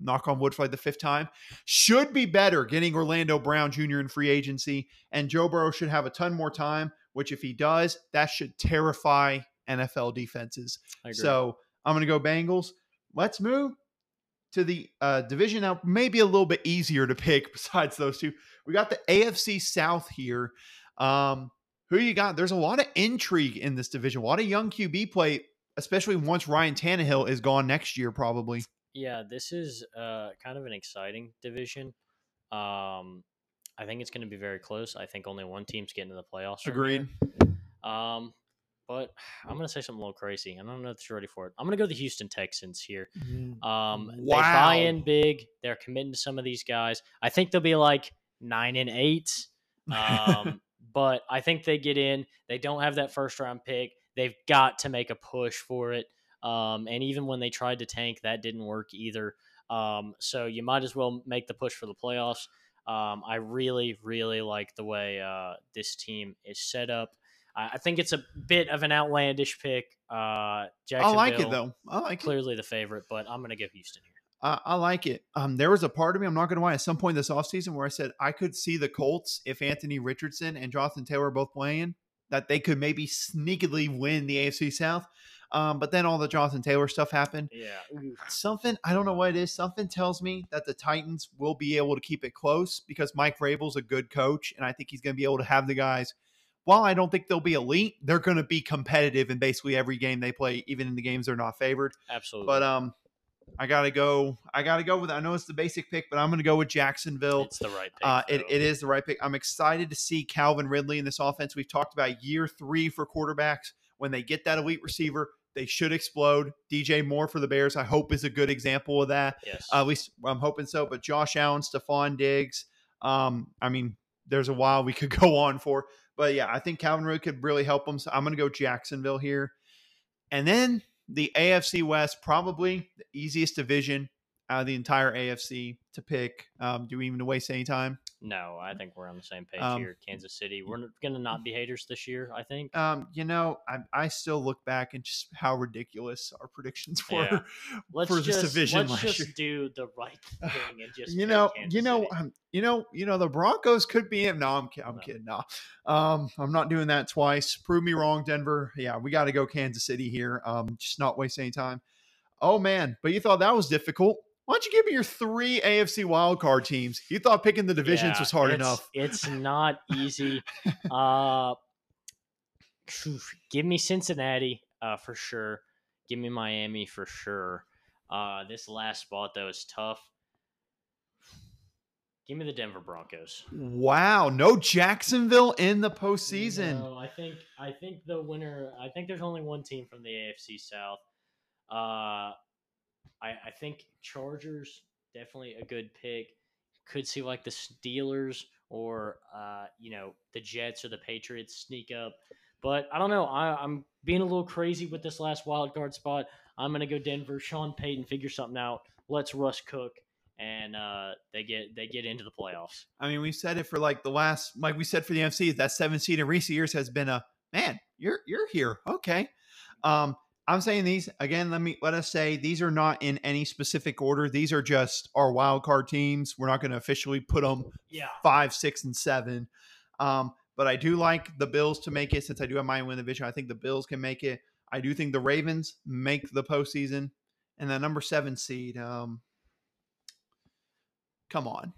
Speaker 1: knock on wood for like the fifth time, should be better getting Orlando Brown Jr. in free agency. And Joe Burrow should have a ton more time, which if he does, that should terrify NFL defenses. So I'm going to go Bengals. Let's move to the uh, division now, maybe a little bit easier to pick besides those two. We got the AFC South here. Um, who you got? There's a lot of intrigue in this division, a lot of young QB play, especially once Ryan Tannehill is gone next year, probably.
Speaker 2: Yeah, this is uh, kind of an exciting division. Um, I think it's going to be very close. I think only one team's getting to the playoffs.
Speaker 1: Agreed.
Speaker 2: Um, but I'm going to say something a little crazy, and I don't know if you're ready for it. I'm going to go the Houston Texans here. Um, They buy
Speaker 1: Wow.
Speaker 2: in big. They're committing to some of these guys. I think they'll be like nine and eight. Um, but I think they get in. They don't have that first round pick. They've got to make a push for it. Um, and even when they tried to tank, that didn't work either. Um, so you might as well make the push for the playoffs. Um, I really, really like the way uh, this team is set up. I, I think it's a bit of an outlandish pick. Uh,
Speaker 1: I like it though. I like it.
Speaker 2: Clearly the favorite, but I'm going to give Houston here.
Speaker 1: I, I like it. Um, there was a part of me, I'm not going to lie, at some point this offseason where I said I could see the Colts, if Anthony Richardson and Jonathan Taylor are both playing, that they could maybe sneakily win the AFC South. Um, but then all the Jonathan Taylor stuff happened.
Speaker 2: Yeah.
Speaker 1: Something, I don't know what it is, something tells me that the Titans will be able to keep it close because Mike Vrabel's a good coach, and I think he's going to be able to have the guys. While I don't think they'll be elite, they're going to be competitive in basically every game they play, even in the games they're not favored.
Speaker 2: Absolutely.
Speaker 1: But um, I gotta go. I gotta go with. I know it's the basic pick, but I'm gonna go with Jacksonville.
Speaker 2: it's the right pick.
Speaker 1: Uh, it, it is the right pick. I'm excited to see Calvin Ridley in this offense. We've talked about year three for quarterbacks. When they get that elite receiver, they should explode. DJ Moore for the Bears, I hope, is a good example of that.
Speaker 2: Yes.
Speaker 1: Uh, at least I'm hoping so. But Josh Allen, Stefon Diggs. Um, I mean, there's a while we could go on for. But yeah, I think Calvin Ridley could really help them. So I'm gonna go Jacksonville here. And then the AFC West, probably the easiest division out of the entire AFC to pick. Um, do we even waste any time?
Speaker 2: No, I think we're on the same page
Speaker 1: Um,
Speaker 2: here. Kansas City. We're gonna not be haters this year. I think.
Speaker 1: Um, you know, I, I still look back and just how ridiculous our predictions were
Speaker 2: Yeah. Let's
Speaker 1: for this
Speaker 2: just
Speaker 1: division
Speaker 2: let's just
Speaker 1: year.
Speaker 2: do the right thing and just
Speaker 1: you know,
Speaker 2: Kansas
Speaker 1: you know, um, you know, you know, the Broncos could be. No, I'm, I'm
Speaker 2: No.
Speaker 1: kidding. No, um, I'm not doing that twice. Prove me wrong, Denver. Yeah, we got to go Kansas City here. Um, just not waste any time. Oh man, but you thought that was difficult. Why don't you give me your three AFC wildcard teams? You thought picking the divisions
Speaker 2: Yeah,
Speaker 1: was hard
Speaker 2: it's-
Speaker 1: enough.
Speaker 2: It's not easy. uh, give me Cincinnati uh, for sure. Give me Miami for sure. Uh, this last spot though is tough. Give me the Denver Broncos.
Speaker 1: Wow, no Jacksonville in the postseason.
Speaker 2: No, I think I think the winner. I think there's only one team from the AFC South. Uh, I I think Chargers definitely a good pick. Could see like the Steelers or uh you know the Jets or the Patriots sneak up, but I don't know. I, I'm being a little crazy with this last wild card spot. I'm gonna go Denver. Sean Payton figure something out. Let's Russ cook, and uh they get they get into the playoffs.
Speaker 1: I mean, we've said it for like the last, like we said for the NFC, that seven seed in recent years has been a man. You're you're here, okay. Um, I'm saying these again. Let me let us say these are not in any specific order. These are just our wild card teams. We're not going to officially put them
Speaker 2: Yeah.
Speaker 1: five, six, and seven. Um, but I do like the Bills to make it since I do have my win the division. I think the Bills can make it. I do think the Ravens make the postseason, and the number seven seed. Um, come on,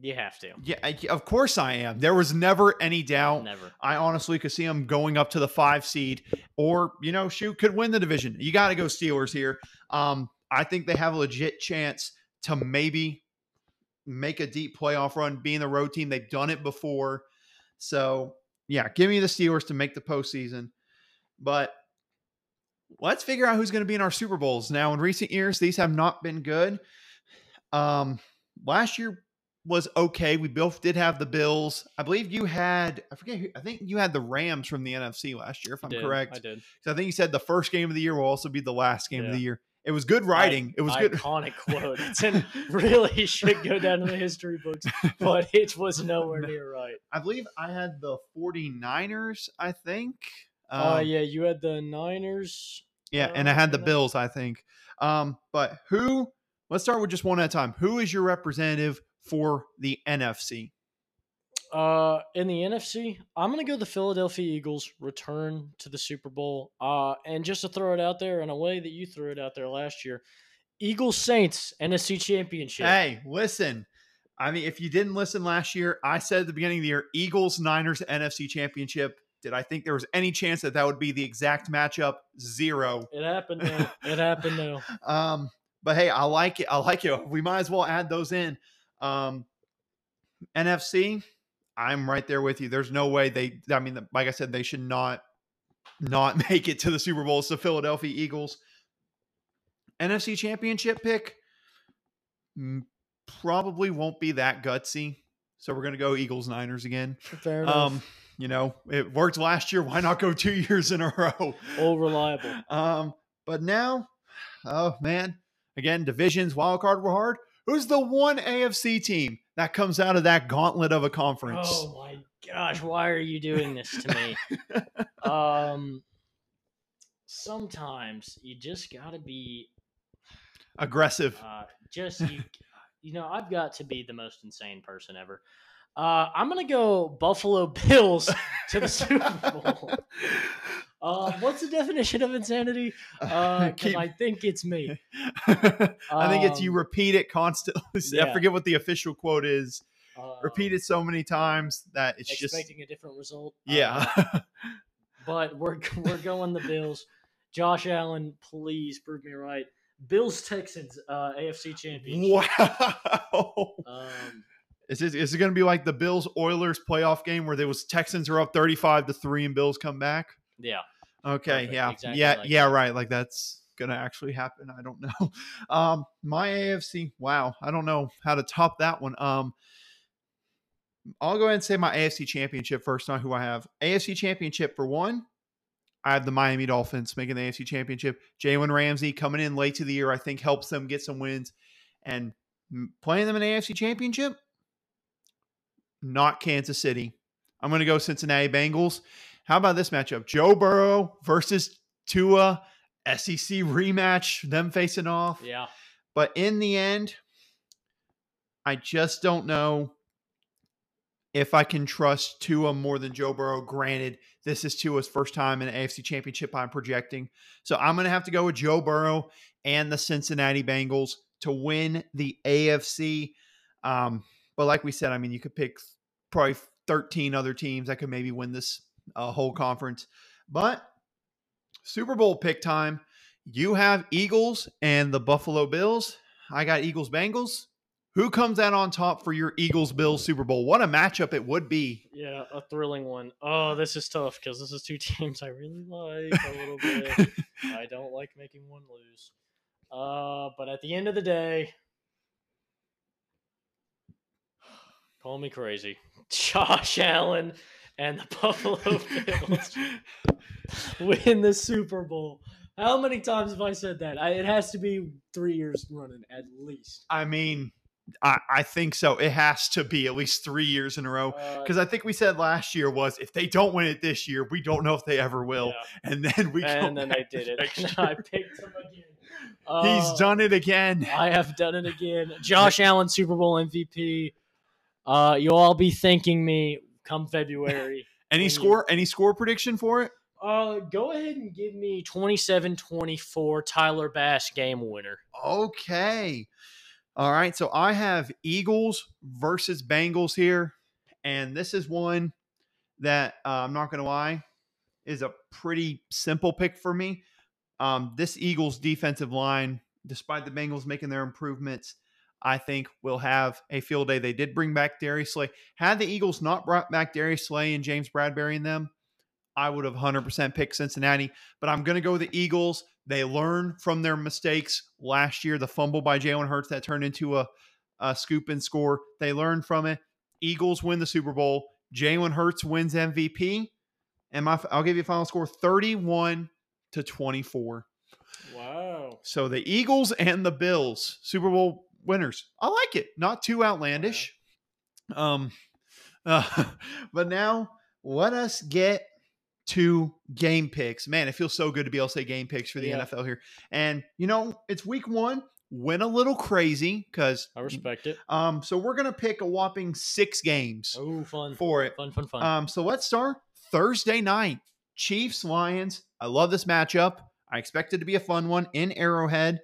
Speaker 2: You have to.
Speaker 1: yeah, I, of course I am. There was never any doubt.
Speaker 2: Never.
Speaker 1: I honestly could see them going up to the five seed, or you know, shoot, could win the division. You got to go Steelers here. Um, I think they have a legit chance to maybe make a deep playoff run, being the road team. They've done it before, so yeah, give me the Steelers to make the postseason. But let's figure out who's going to be in our Super Bowls. Now, in recent years, these have not been good. Um, last year was okay. We both did have the Bills. I believe you had, I forget, who, I think you had the Rams from the NFC last year, if I'm
Speaker 2: Did.
Speaker 1: correct.
Speaker 2: I did.
Speaker 1: So I think you said the first game of the year will also be the last game of the year. It was good writing. it was good.
Speaker 2: Iconic quote. It's in, really should go down in the history books, but it was nowhere near right.
Speaker 1: I believe I had the 49ers, I think.
Speaker 2: Oh
Speaker 1: Um,
Speaker 2: yeah, you had the Niners.
Speaker 1: Yeah, and I
Speaker 2: Uh,
Speaker 1: had the. Bills, I think. Um, but who? Let's start with just one at a time. Who is your representative for the NFC?
Speaker 2: Uh, in the NFC, I'm gonna go the Philadelphia Eagles return to the Super Bowl. Uh, and just to throw it out there in a way that you threw it out there last year, Eagles Saints NFC Championship.
Speaker 1: Hey, listen. I mean, if you didn't listen last year, I said at the beginning of the year, Eagles Niners NFC Championship. Did I think there was any chance that that would be the exact matchup? Zero.
Speaker 2: It happened. Though. it happened. now.
Speaker 1: Um, but hey, I like it. I like it. We might as well add those in. Um, NFC, I'm right there with you. There's no way they. I mean, like I said, they should not not make it to the Super Bowl. It's the Philadelphia Eagles. NFC Championship pick probably won't be that gutsy. So we're gonna go Eagles Niners again.
Speaker 2: Fair enough.
Speaker 1: Um, you know, it worked last year. Why not go two years in a row?
Speaker 2: All reliable.
Speaker 1: Um, but now, oh man, again, divisions, wild card were hard. Who's the one AFC team that comes out of that gauntlet of a conference?
Speaker 2: Oh my gosh, why are you doing this to me? um sometimes you just got to be
Speaker 1: Aggressive.
Speaker 2: uh just you you know, I've got to be the most insane person ever. Uh I'm going to go Buffalo Bills to the Super Bowl. Uh, what's the definition of insanity? Uh,
Speaker 1: Keep-
Speaker 2: I think it's me.
Speaker 1: I think it's you
Speaker 2: Um,
Speaker 1: repeat it constantly. I forget what the official quote is.
Speaker 2: Uh,
Speaker 1: Repeat it so many times that it's just
Speaker 2: expecting a different result.
Speaker 1: yeah.
Speaker 2: Uh, but we're we're going the Bills. Josh Allen, please prove me right. Bills Texans uh, AFC Championship.
Speaker 1: wow.
Speaker 2: Um,
Speaker 1: Is it, is it going to be like the Bills Oilers playoff game where there was Texans are up 35 to 3 and Bills come back?
Speaker 2: yeah,
Speaker 1: Okay,
Speaker 2: Perfect,
Speaker 1: yeah.
Speaker 2: exactly
Speaker 1: yeah,
Speaker 2: like
Speaker 1: yeah,
Speaker 2: that.
Speaker 1: right. Like that's going to actually happen. I don't know. Um my AFC, wow. I don't know how to top that one. Um I'll go ahead and say my AFC championship first, not who I have. AFC championship for one. I have the Miami Dolphins making the AFC championship. Jalen Ramsey coming in late to the year, I think helps them get some wins. And playing them in AFC championship, not Kansas City. I'm going to go Cincinnati Bengals. How about this matchup? Joe Burrow versus Tua, SEC rematch, them facing off.
Speaker 2: Yeah.
Speaker 1: But in the end, I just don't know if I can trust Tua more than Joe Burrow. Granted, this is Tua's first time in an AFC championship, I'm projecting. So I'm going to have to go with Joe Burrow and the Cincinnati Bengals to win the AFC. Um, but like we said, I mean, you could pick probably 13 other teams that could maybe win this uh, whole conference. But Super Bowl pick time. You have Eagles and the Buffalo Bills. I got Eagles Bengals. Who comes out on top for your Eagles Bills Super Bowl? What a matchup it would be.
Speaker 2: Yeah, a thrilling one. Oh, this is tough because this is two teams I really like a little bit. I don't like making one lose. Uh, but at the end of the day, call me crazy. Josh Allen and the Buffalo Bills win the Super Bowl. How many times have I said that? I, it has to be three years running at least.
Speaker 1: I mean, I, I think so. It has to be at least three years in a row.
Speaker 2: Uh,
Speaker 1: Because I think we said last year was if they don't win it this year, we don't know if they ever will.
Speaker 2: yeah.
Speaker 1: And then we
Speaker 2: and then they did it.
Speaker 1: next
Speaker 2: And
Speaker 1: year.
Speaker 2: I picked him again.
Speaker 1: He's
Speaker 2: Uh,
Speaker 1: done it again.
Speaker 2: I have done it again. Josh Allen, Super Bowl MVP. Uh, you'll all be thanking me come February.
Speaker 1: Any
Speaker 2: when you-
Speaker 1: score? Any score prediction for it?
Speaker 2: Uh, go ahead and give me 27-24 Tyler Bass game winner.
Speaker 1: Okay. All right. So I have Eagles versus Bengals here. And this is one that uh, I'm not going to lie is a pretty simple pick for me. Um, this Eagles defensive line, despite the Bengals making their improvements, I think will have a field day. They did bring back Darius Slay. Had the Eagles not brought back Darius Slay and James Bradberry in them, I would have 100% picked Cincinnati. But I'm going to go with the Eagles. They learn from their mistakes last year, the fumble by Jalen Hurts that turned into a, a scoop and score. They learn from it. Eagles win the Super Bowl. Jalen Hurts wins MVP. And my, I'll give you a final score 31 to 24.
Speaker 2: Wow.
Speaker 1: So the Eagles and the Bills, Super Bowl winners. I like it. Not too outlandish. Um, uh, but now let us get to game picks. Man, it feels so good to be able to say game picks for the
Speaker 2: Yeah.
Speaker 1: NFL here. And you know, it's week one. Went a little crazy because
Speaker 2: I respect it.
Speaker 1: um, so we're gonna pick a whopping six games
Speaker 2: Oh, fun.
Speaker 1: for it.
Speaker 2: Fun, fun, fun.
Speaker 1: Um, so let's start Thursday night. Chiefs, Lions. I love this matchup. I expect it to be a fun one in Arrowhead.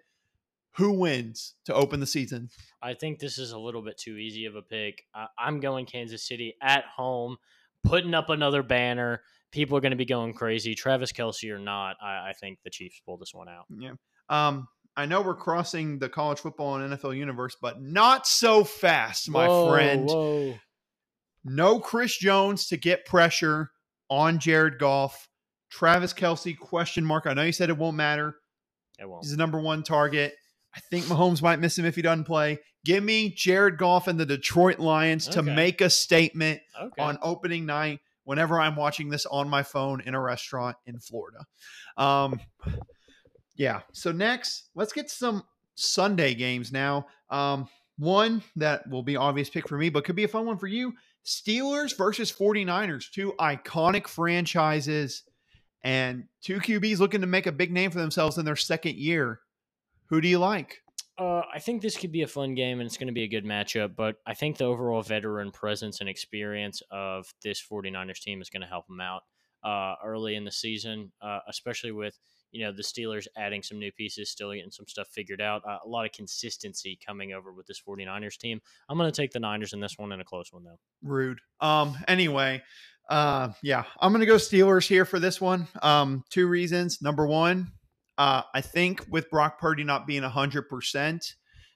Speaker 1: Who wins to open the season?
Speaker 2: I think this is a little bit too easy of a pick. I, I'm going Kansas City at home, putting up another banner. People are going to be going crazy. Travis Kelce or not, I, I think the Chiefs pull this one out.
Speaker 1: Yeah. Um, I know we're crossing the college football and NFL universe, but not so fast, my
Speaker 2: Whoa,
Speaker 1: friend.
Speaker 2: Whoa.
Speaker 1: No Chris Jones to get pressure on Jared Goff. Travis Kelce, question mark. I know you said it won't matter.
Speaker 2: It won't.
Speaker 1: He's the number one target. I think Mahomes might miss him if he doesn't play. Give me Jared Goff and the Detroit Lions to make a statement
Speaker 2: Okay.
Speaker 1: on opening night whenever I'm watching this on my phone in a restaurant in Florida. Um, yeah. So next, let's get some Sunday games now. Um, one that will be obvious pick for me, but could be a fun one for you. Steelers versus 49ers, two iconic franchises and two QBs looking to make a big name for themselves in their second year. Who do you like?
Speaker 2: Uh, I think this could be a fun game and it's going to be a good matchup, but I think the overall veteran presence and experience of this 49ers team is going to help them out uh, early in the season, uh, especially with you know the Steelers adding some new pieces, still getting some stuff figured out. Uh, a lot of consistency coming over with this 49ers team. I'm going to take the Niners in this one in a close one though.
Speaker 1: Rude. Um, anyway, uh, yeah, I'm gonna go Steelers here for this one. Um, two reasons. Number one, uh, I think with Brock Purdy not being hundred percent,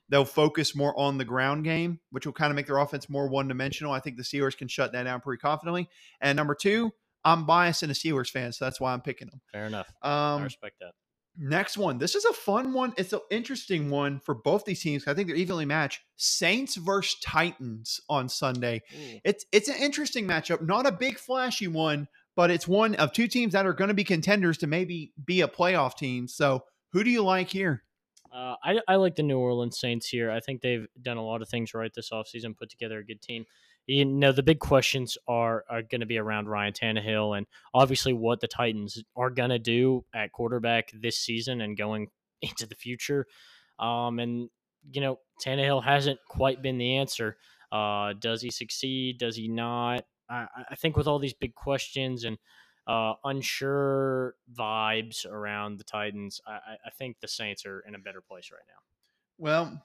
Speaker 1: they'll focus more on the ground game, which will kind of make their offense more one dimensional. I think the Steelers can shut that down pretty confidently. And number two, I'm biased and a Steelers fan, so that's why I'm picking them.
Speaker 2: Fair enough. I
Speaker 1: Um,
Speaker 2: respect that.
Speaker 1: Next one. This is a fun one. It's an interesting one for both these teams. I think they're evenly matched. Saints versus Titans on Sunday.
Speaker 2: Ooh.
Speaker 1: It's it's an interesting matchup. Not a big flashy one, but it's one of two teams that are going to be contenders to maybe be a playoff team. So who do you like here?
Speaker 2: Uh, I, I like the New Orleans Saints here. I think they've done a lot of things right this offseason, put together a good team. you know the big questions are are going to be around Ryan Tannehill and obviously what the Titans are going to do at quarterback this season and going into the future. Um, and you know Tannehill hasn't quite been the answer. Uh, does he succeed? Does he not? I, I think with all these big questions and uh, unsure vibes around the Titans, I, I think the Saints are in a better place right now.
Speaker 1: Well,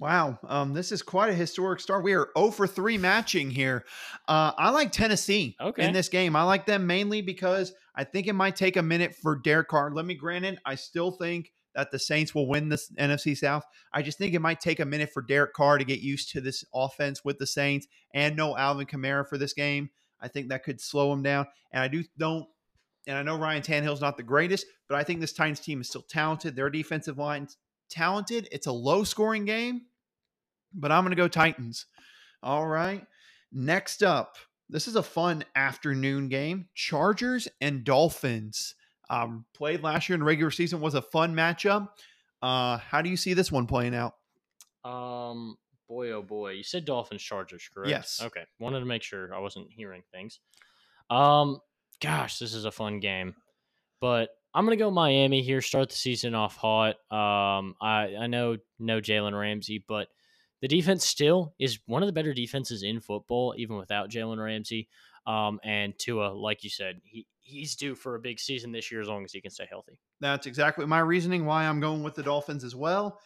Speaker 1: Wow, um, this is quite a historic start. We are 0 for 3 matching here. Uh, I like Tennessee
Speaker 2: Okay.
Speaker 1: in this game. I like them mainly because I think it might take a minute for Derek Carr. Let me grant it, I still think that the Saints will win this NFC South. I just think it might take a minute for Derek Carr to get used to this offense with the Saints and no Alvin Kamara for this game. I think that could slow him down. And I do don't and I know Ryan Tannehill's not the greatest, but I think this Titans team is still talented. Their defensive line's talented. It's a low scoring game, but I'm going to go Titans. All right. Next up, this is a fun afternoon game Chargers and Dolphins. Um, played last year in regular season, was a fun matchup. Uh, how do you see this one playing out?
Speaker 2: Um, boy, oh boy, you said Dolphins Chargers, correct?
Speaker 1: Yes.
Speaker 2: Okay, wanted to make sure I wasn't hearing things. Um, gosh, this is a fun game, but I'm gonna go Miami here. Start the season off hot. Um, I I know no Jalen Ramsey, but the defense still is one of the better defenses in football, even without Jalen Ramsey. Um, and Tua, like you said, he he's due for a big season this year as long as he can stay healthy.
Speaker 1: That's exactly my reasoning why I'm going with the Dolphins as well.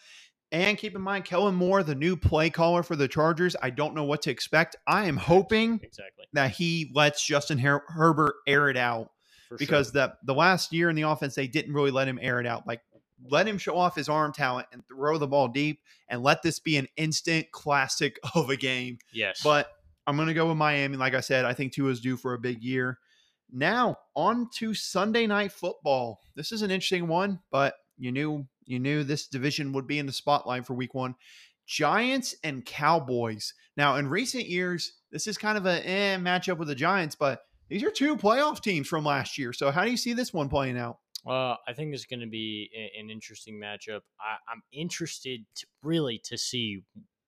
Speaker 1: And keep in mind, Kellen Moore, the new play caller for the Chargers. I don't know what to expect. I am hoping
Speaker 2: Exactly.
Speaker 1: that he lets Justin Her- Herbert air it out
Speaker 2: For
Speaker 1: because
Speaker 2: sure.
Speaker 1: the the last year in the offense they didn't really let him air it out. Like let him show off his arm talent and throw the ball deep and let this be an instant classic of a game.
Speaker 2: yes,
Speaker 1: But I'm going to go with Miami. Like I said, I think Tua's due for a big year. Now on to Sunday night football. This is an interesting one, but you knew you knew this division would be in the spotlight for Week One. Giants and Cowboys. Now, in recent years, this is kind of a eh, matchup with the Giants, but these are two playoff teams from last year. So, how do you see this one playing out?
Speaker 2: Uh, I think it's going to be an interesting matchup. I, I'm interested to, really to see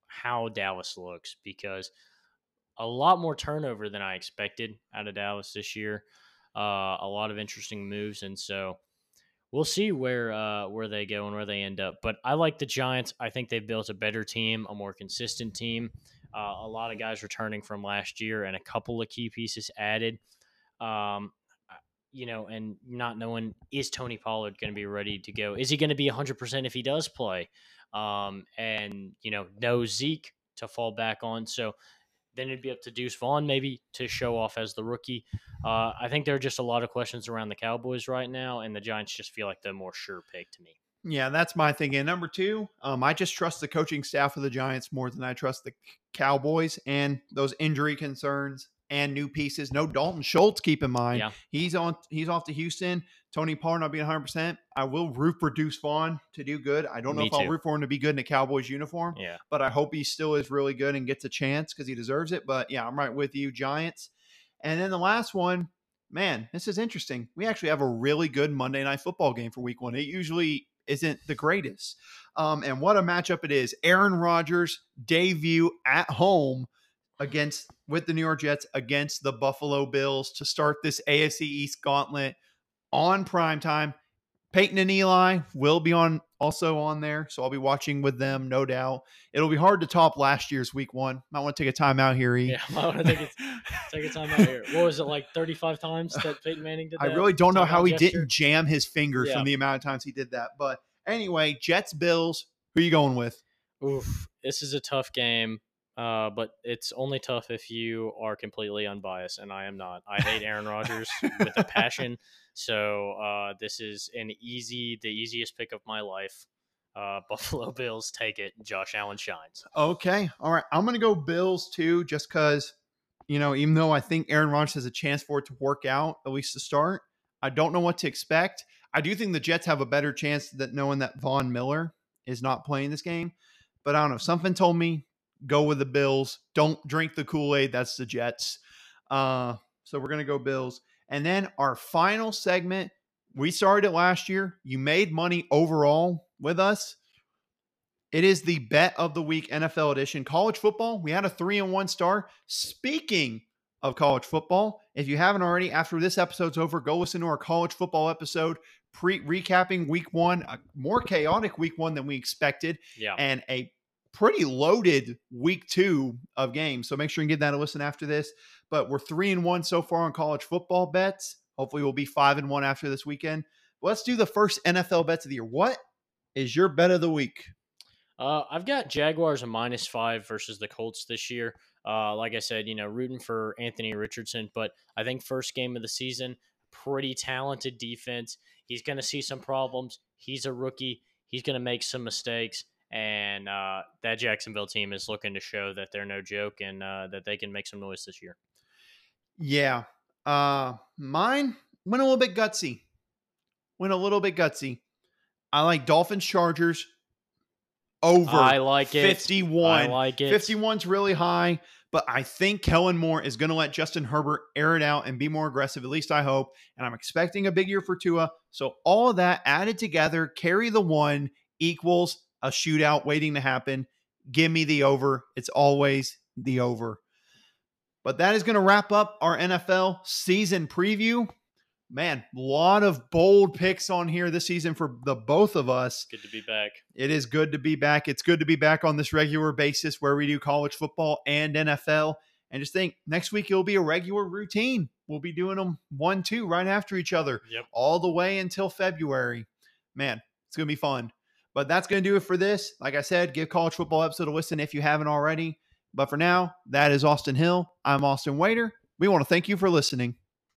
Speaker 2: how Dallas looks because a lot more turnover than I expected out of Dallas this year. Uh, a lot of interesting moves, and so we'll see where uh, where they go and where they end up. But I like the Giants. I think they've built a better team, a more consistent team. Uh, a lot of guys returning from last year, and a couple of key pieces added. Um, you know, and not knowing is Tony Pollard going to be ready to go? Is he going to be 100% if he does play? Um, and, you know, no Zeke to fall back on. So then it'd be up to Deuce Vaughn maybe to show off as the rookie. Uh, I think there are just a lot of questions around the Cowboys right now, and the Giants just feel like the more sure pick to me.
Speaker 1: Yeah, that's my thinking. And number two, um, I just trust the coaching staff of the Giants more than I trust the Cowboys and those injury concerns and new pieces. No Dalton Schultz, keep in mind.
Speaker 2: Yeah.
Speaker 1: He's on he's off to Houston. Tony Pollard not being 100%. I will root for Deuce Vaughn to do good. I don't know
Speaker 2: Me
Speaker 1: if I'll
Speaker 2: too.
Speaker 1: root for him to be good in a Cowboys uniform,
Speaker 2: Yeah.
Speaker 1: but I hope he still is really good and gets a chance because he deserves it. But yeah, I'm right with you, Giants. And then the last one, man, this is interesting. We actually have a really good Monday night football game for week one. It usually isn't the greatest. Um, and what a matchup it is. Aaron Rodgers debut at home against with the New York Jets against the Buffalo Bills to start this AFC East gauntlet on prime time. Peyton and Eli will be on also on there, so I'll be watching with them, no doubt. It'll be hard to top last year's week one. Might want to take a time out here. E.
Speaker 2: Yeah. I want to take, it, take a time out here. What was it, like 35 times that Peyton Manning did That?
Speaker 1: I really don't know how he
Speaker 2: gesture?
Speaker 1: didn't jam his finger
Speaker 2: Yeah.
Speaker 1: from the amount of times he did that. But anyway, Jets Bills. Who are you going with?
Speaker 2: Oof, this is a tough game, uh, but it's only tough if you are completely unbiased, and I am not. I hate Aaron Rodgers with a passion, so uh, this is an easy, the easiest pick of my life. Uh, Buffalo Bills take it. Josh Allen shines.
Speaker 1: Okay. All right. I'm going to go Bills too, just because, you know, even though I think Aaron Rodgers has a chance for it to work out, at least to start, I don't know what to expect. I do think the Jets have a better chance that knowing that Von Miller is not playing this game. But I don't know. Something told me go with the Bills. Don't drink the Kool Aid. That's the Jets. Uh, so we're going to go Bills. And then our final segment, we started it last year. You made money overall with us. It is the bet of the week NFL edition. College football, we had a three and one star. Speaking of college football, if you haven't already, after this episode's over, go listen to our college football episode, pre recapping week one, a more chaotic week one than we expected,
Speaker 2: Yeah.
Speaker 1: and a pretty loaded week two of games. So make sure you give that a listen after this. But we're three and one so far on college football bets. Hopefully, we'll be five and one after this weekend. Let's do the first NFL bets of the year. What is your bet of the week?
Speaker 2: Uh, I've got Jaguars a minus five versus the Colts this year. Uh, like I said, you know, rooting for Anthony Richardson, but I think first game of the season, pretty talented defense. He's going to see some problems. He's a rookie. He's going to make some mistakes, and uh, that Jacksonville team is looking to show that they're no joke and uh, that they can make some noise this year.
Speaker 1: Yeah. Uh mine went a little bit gutsy. Went a little bit gutsy. I like Dolphins Chargers over
Speaker 2: I like it.
Speaker 1: 51.
Speaker 2: I like it.
Speaker 1: 51's really high, but I think Kellen Moore is going to let Justin Herbert air it out and be more aggressive. At least I hope. And I'm expecting a big year for Tua. So all of that added together, carry the one equals a shootout waiting to happen. Give me the over. It's always the over. But that is going to wrap up our NFL season preview. Man, a lot of bold picks on here this season for the both of us.
Speaker 2: Good to be back.
Speaker 1: It is good to be back. It's good to be back on this regular basis where we do college football and NFL. And just think next week it'll be a regular routine. We'll be doing them one, two right after each other
Speaker 2: Yep.
Speaker 1: all the way until February. Man, it's going to be fun. But that's going to do it for this. Like I said, give college football episode a listen if you haven't already. But for now, that is Austin Hill. I'm Austin Wader. We want to thank you for listening.